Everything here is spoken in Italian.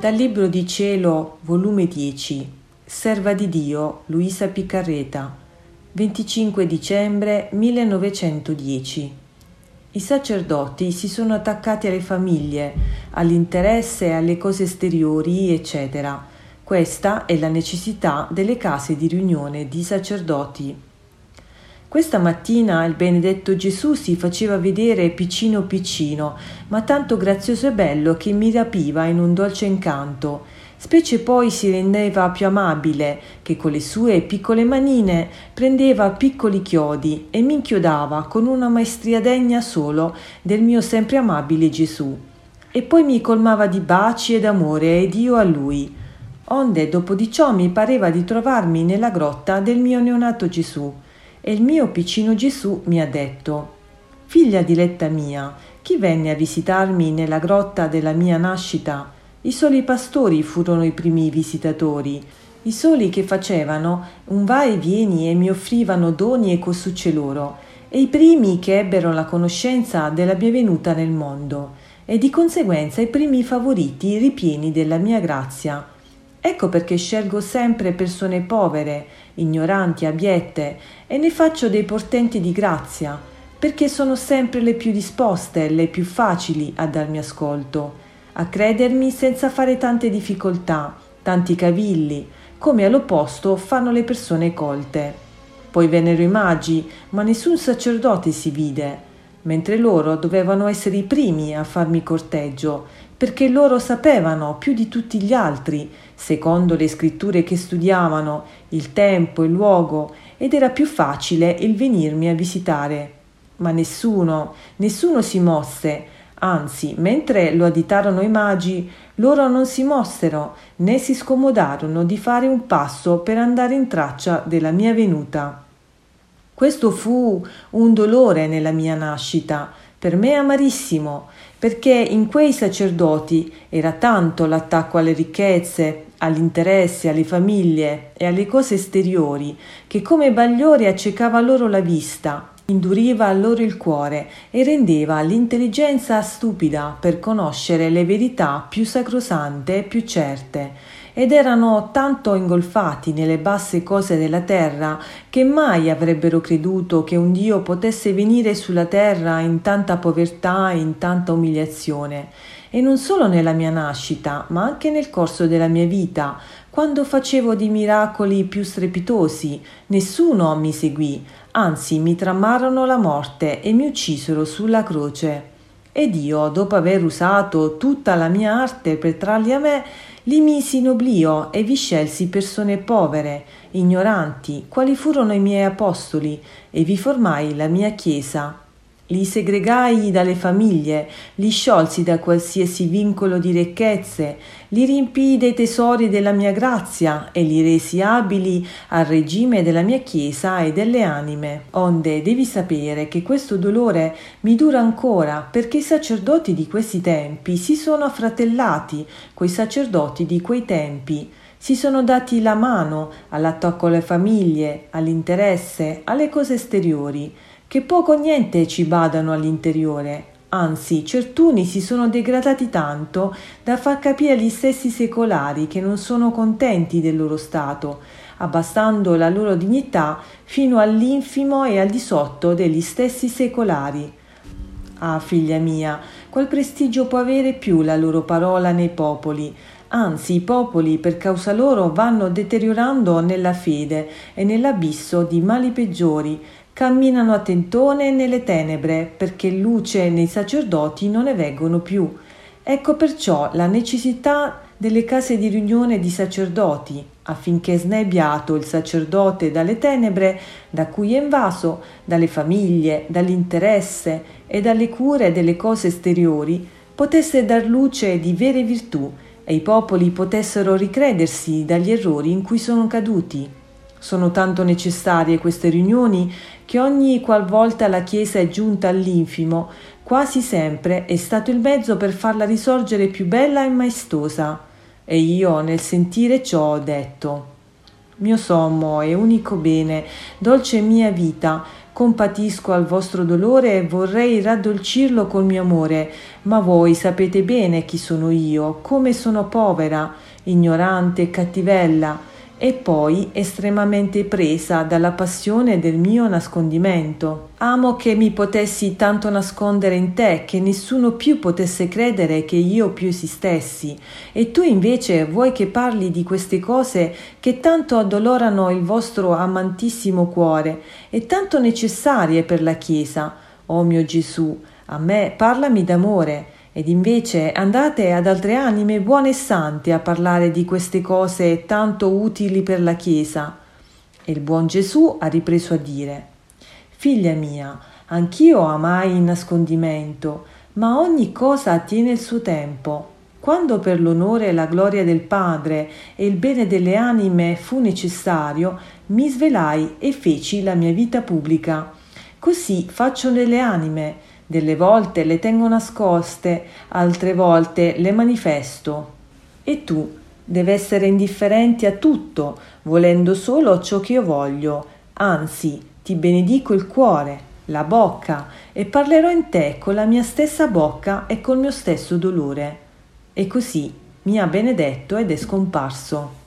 Dal Libro di Cielo, volume 10, Serva di Dio, Luisa Piccarreta, 25 dicembre 1910. I sacerdoti si sono attaccati alle famiglie, all'interesse, alle cose esteriori, eccetera. Questa è la necessità delle case di riunione di sacerdoti. Questa mattina il benedetto Gesù si faceva vedere piccino piccino, ma tanto grazioso e bello che mi rapiva in un dolce incanto. Specie poi si rendeva più amabile, che con le sue piccole manine prendeva piccoli chiodi e mi inchiodava con una maestria degna solo del mio sempre amabile Gesù. E poi mi colmava di baci ed amore ed io a lui. Onde dopo di ciò mi pareva di trovarmi nella grotta del mio neonato Gesù e il mio piccino Gesù mi ha detto Figlia diletta mia, chi venne a visitarmi nella grotta della mia nascita? I soli pastori furono i primi visitatori, i soli che facevano un va e vieni e mi offrivano doni e cosucce loro, e i primi che ebbero la conoscenza della mia venuta nel mondo, e di conseguenza i primi favoriti ripieni della mia grazia. Ecco perché scelgo sempre persone povere, ignoranti, abiette, e ne faccio dei portenti di grazia, perché sono sempre le più disposte, le più facili a darmi ascolto, a credermi senza fare tante difficoltà, tanti cavilli, come all'opposto fanno le persone colte. Poi vennero i magi, ma nessun sacerdote si vide, mentre loro dovevano essere i primi a farmi corteggio, perché loro sapevano più di tutti gli altri, secondo le scritture che studiavano, il tempo, il luogo, ed era più facile il venirmi a visitare. Ma nessuno, nessuno si mosse, anzi, mentre lo additarono i magi, loro non si mossero né si scomodarono di fare un passo per andare in traccia della mia venuta. Questo fu un dolore nella mia nascita, per me amarissimo, perché in quei sacerdoti era tanto l'attacco alle ricchezze, agli interessi, alle famiglie e alle cose esteriori, che come bagliore accecava loro la vista, induriva loro il cuore e rendeva l'intelligenza stupida per conoscere le verità più sacrosante e più certe, ed erano tanto ingolfati nelle basse cose della terra che mai avrebbero creduto che un Dio potesse venire sulla terra in tanta povertà e in tanta umiliazione. E non solo nella mia nascita, ma anche nel corso della mia vita, quando facevo di miracoli più strepitosi, nessuno mi seguì, anzi mi tramarono la morte e mi uccisero sulla croce. Ed io, dopo aver usato tutta la mia arte per trarli a me, li misi in oblio e vi scelsi persone povere, ignoranti, quali furono i miei apostoli, e vi formai la mia Chiesa. Li segregai dalle famiglie, li sciolsi da qualsiasi vincolo di ricchezze, li riempii dei tesori della mia grazia e li resi abili al regime della mia Chiesa e delle anime. Onde devi sapere che questo dolore mi dura ancora perché i sacerdoti di questi tempi si sono affratellati coi sacerdoti di quei tempi si sono dati la mano all'attacco alle famiglie, all'interesse, alle cose esteriori che poco o niente ci badano all'interiore, anzi certuni si sono degradati tanto da far capire agli stessi secolari che non sono contenti del loro stato, abbassando la loro dignità fino all'infimo e al di sotto degli stessi secolari. Ah, figlia mia, qual prestigio può avere più la loro parola nei popoli? Anzi, i popoli per causa loro vanno deteriorando nella fede e nell'abisso di mali peggiori, camminano a tentone nelle tenebre perché luce nei sacerdoti non ne veggono più. Ecco perciò la necessità delle case di riunione di sacerdoti, affinché snebbiato il sacerdote dalle tenebre da cui è invaso, dalle famiglie, dall'interesse e dalle cure delle cose esteriori, potesse dar luce di vere virtù e i popoli potessero ricredersi dagli errori in cui sono caduti. Sono tanto necessarie queste riunioni che ogni qualvolta la Chiesa è giunta all'infimo, quasi sempre è stato il mezzo per farla risorgere più bella e maestosa. E io, nel sentire ciò, ho detto mio sommo e unico bene, dolce mia vita, Compatisco al vostro dolore e vorrei raddolcirlo col mio amore, ma voi sapete bene chi sono io, come sono povera, ignorante e cattivella e poi estremamente presa dalla passione del mio nascondimento. Amo che mi potessi tanto nascondere in te che nessuno più potesse credere che io più esistessi, e tu invece vuoi che parli di queste cose che tanto addolorano il vostro amantissimo cuore e tanto necessarie per la Chiesa. Oh mio Gesù, a me parlami d'amore ed invece andate ad altre anime buone e sante a parlare di queste cose tanto utili per la Chiesa. E il buon Gesù ha ripreso a dire Figlia mia, anch'io amai in nascondimento, ma ogni cosa attiene il suo tempo. Quando per l'onore e la gloria del Padre e il bene delle anime fu necessario, mi svelai e feci la mia vita pubblica. Così faccio nelle anime, delle volte le tengo nascoste, altre volte le manifesto. E tu devi essere indifferente a tutto, volendo solo ciò che io voglio. Anzi, ti benedico il cuore, la bocca, e parlerò in te con la mia stessa bocca e col mio stesso dolore. E così mi ha benedetto ed è scomparso.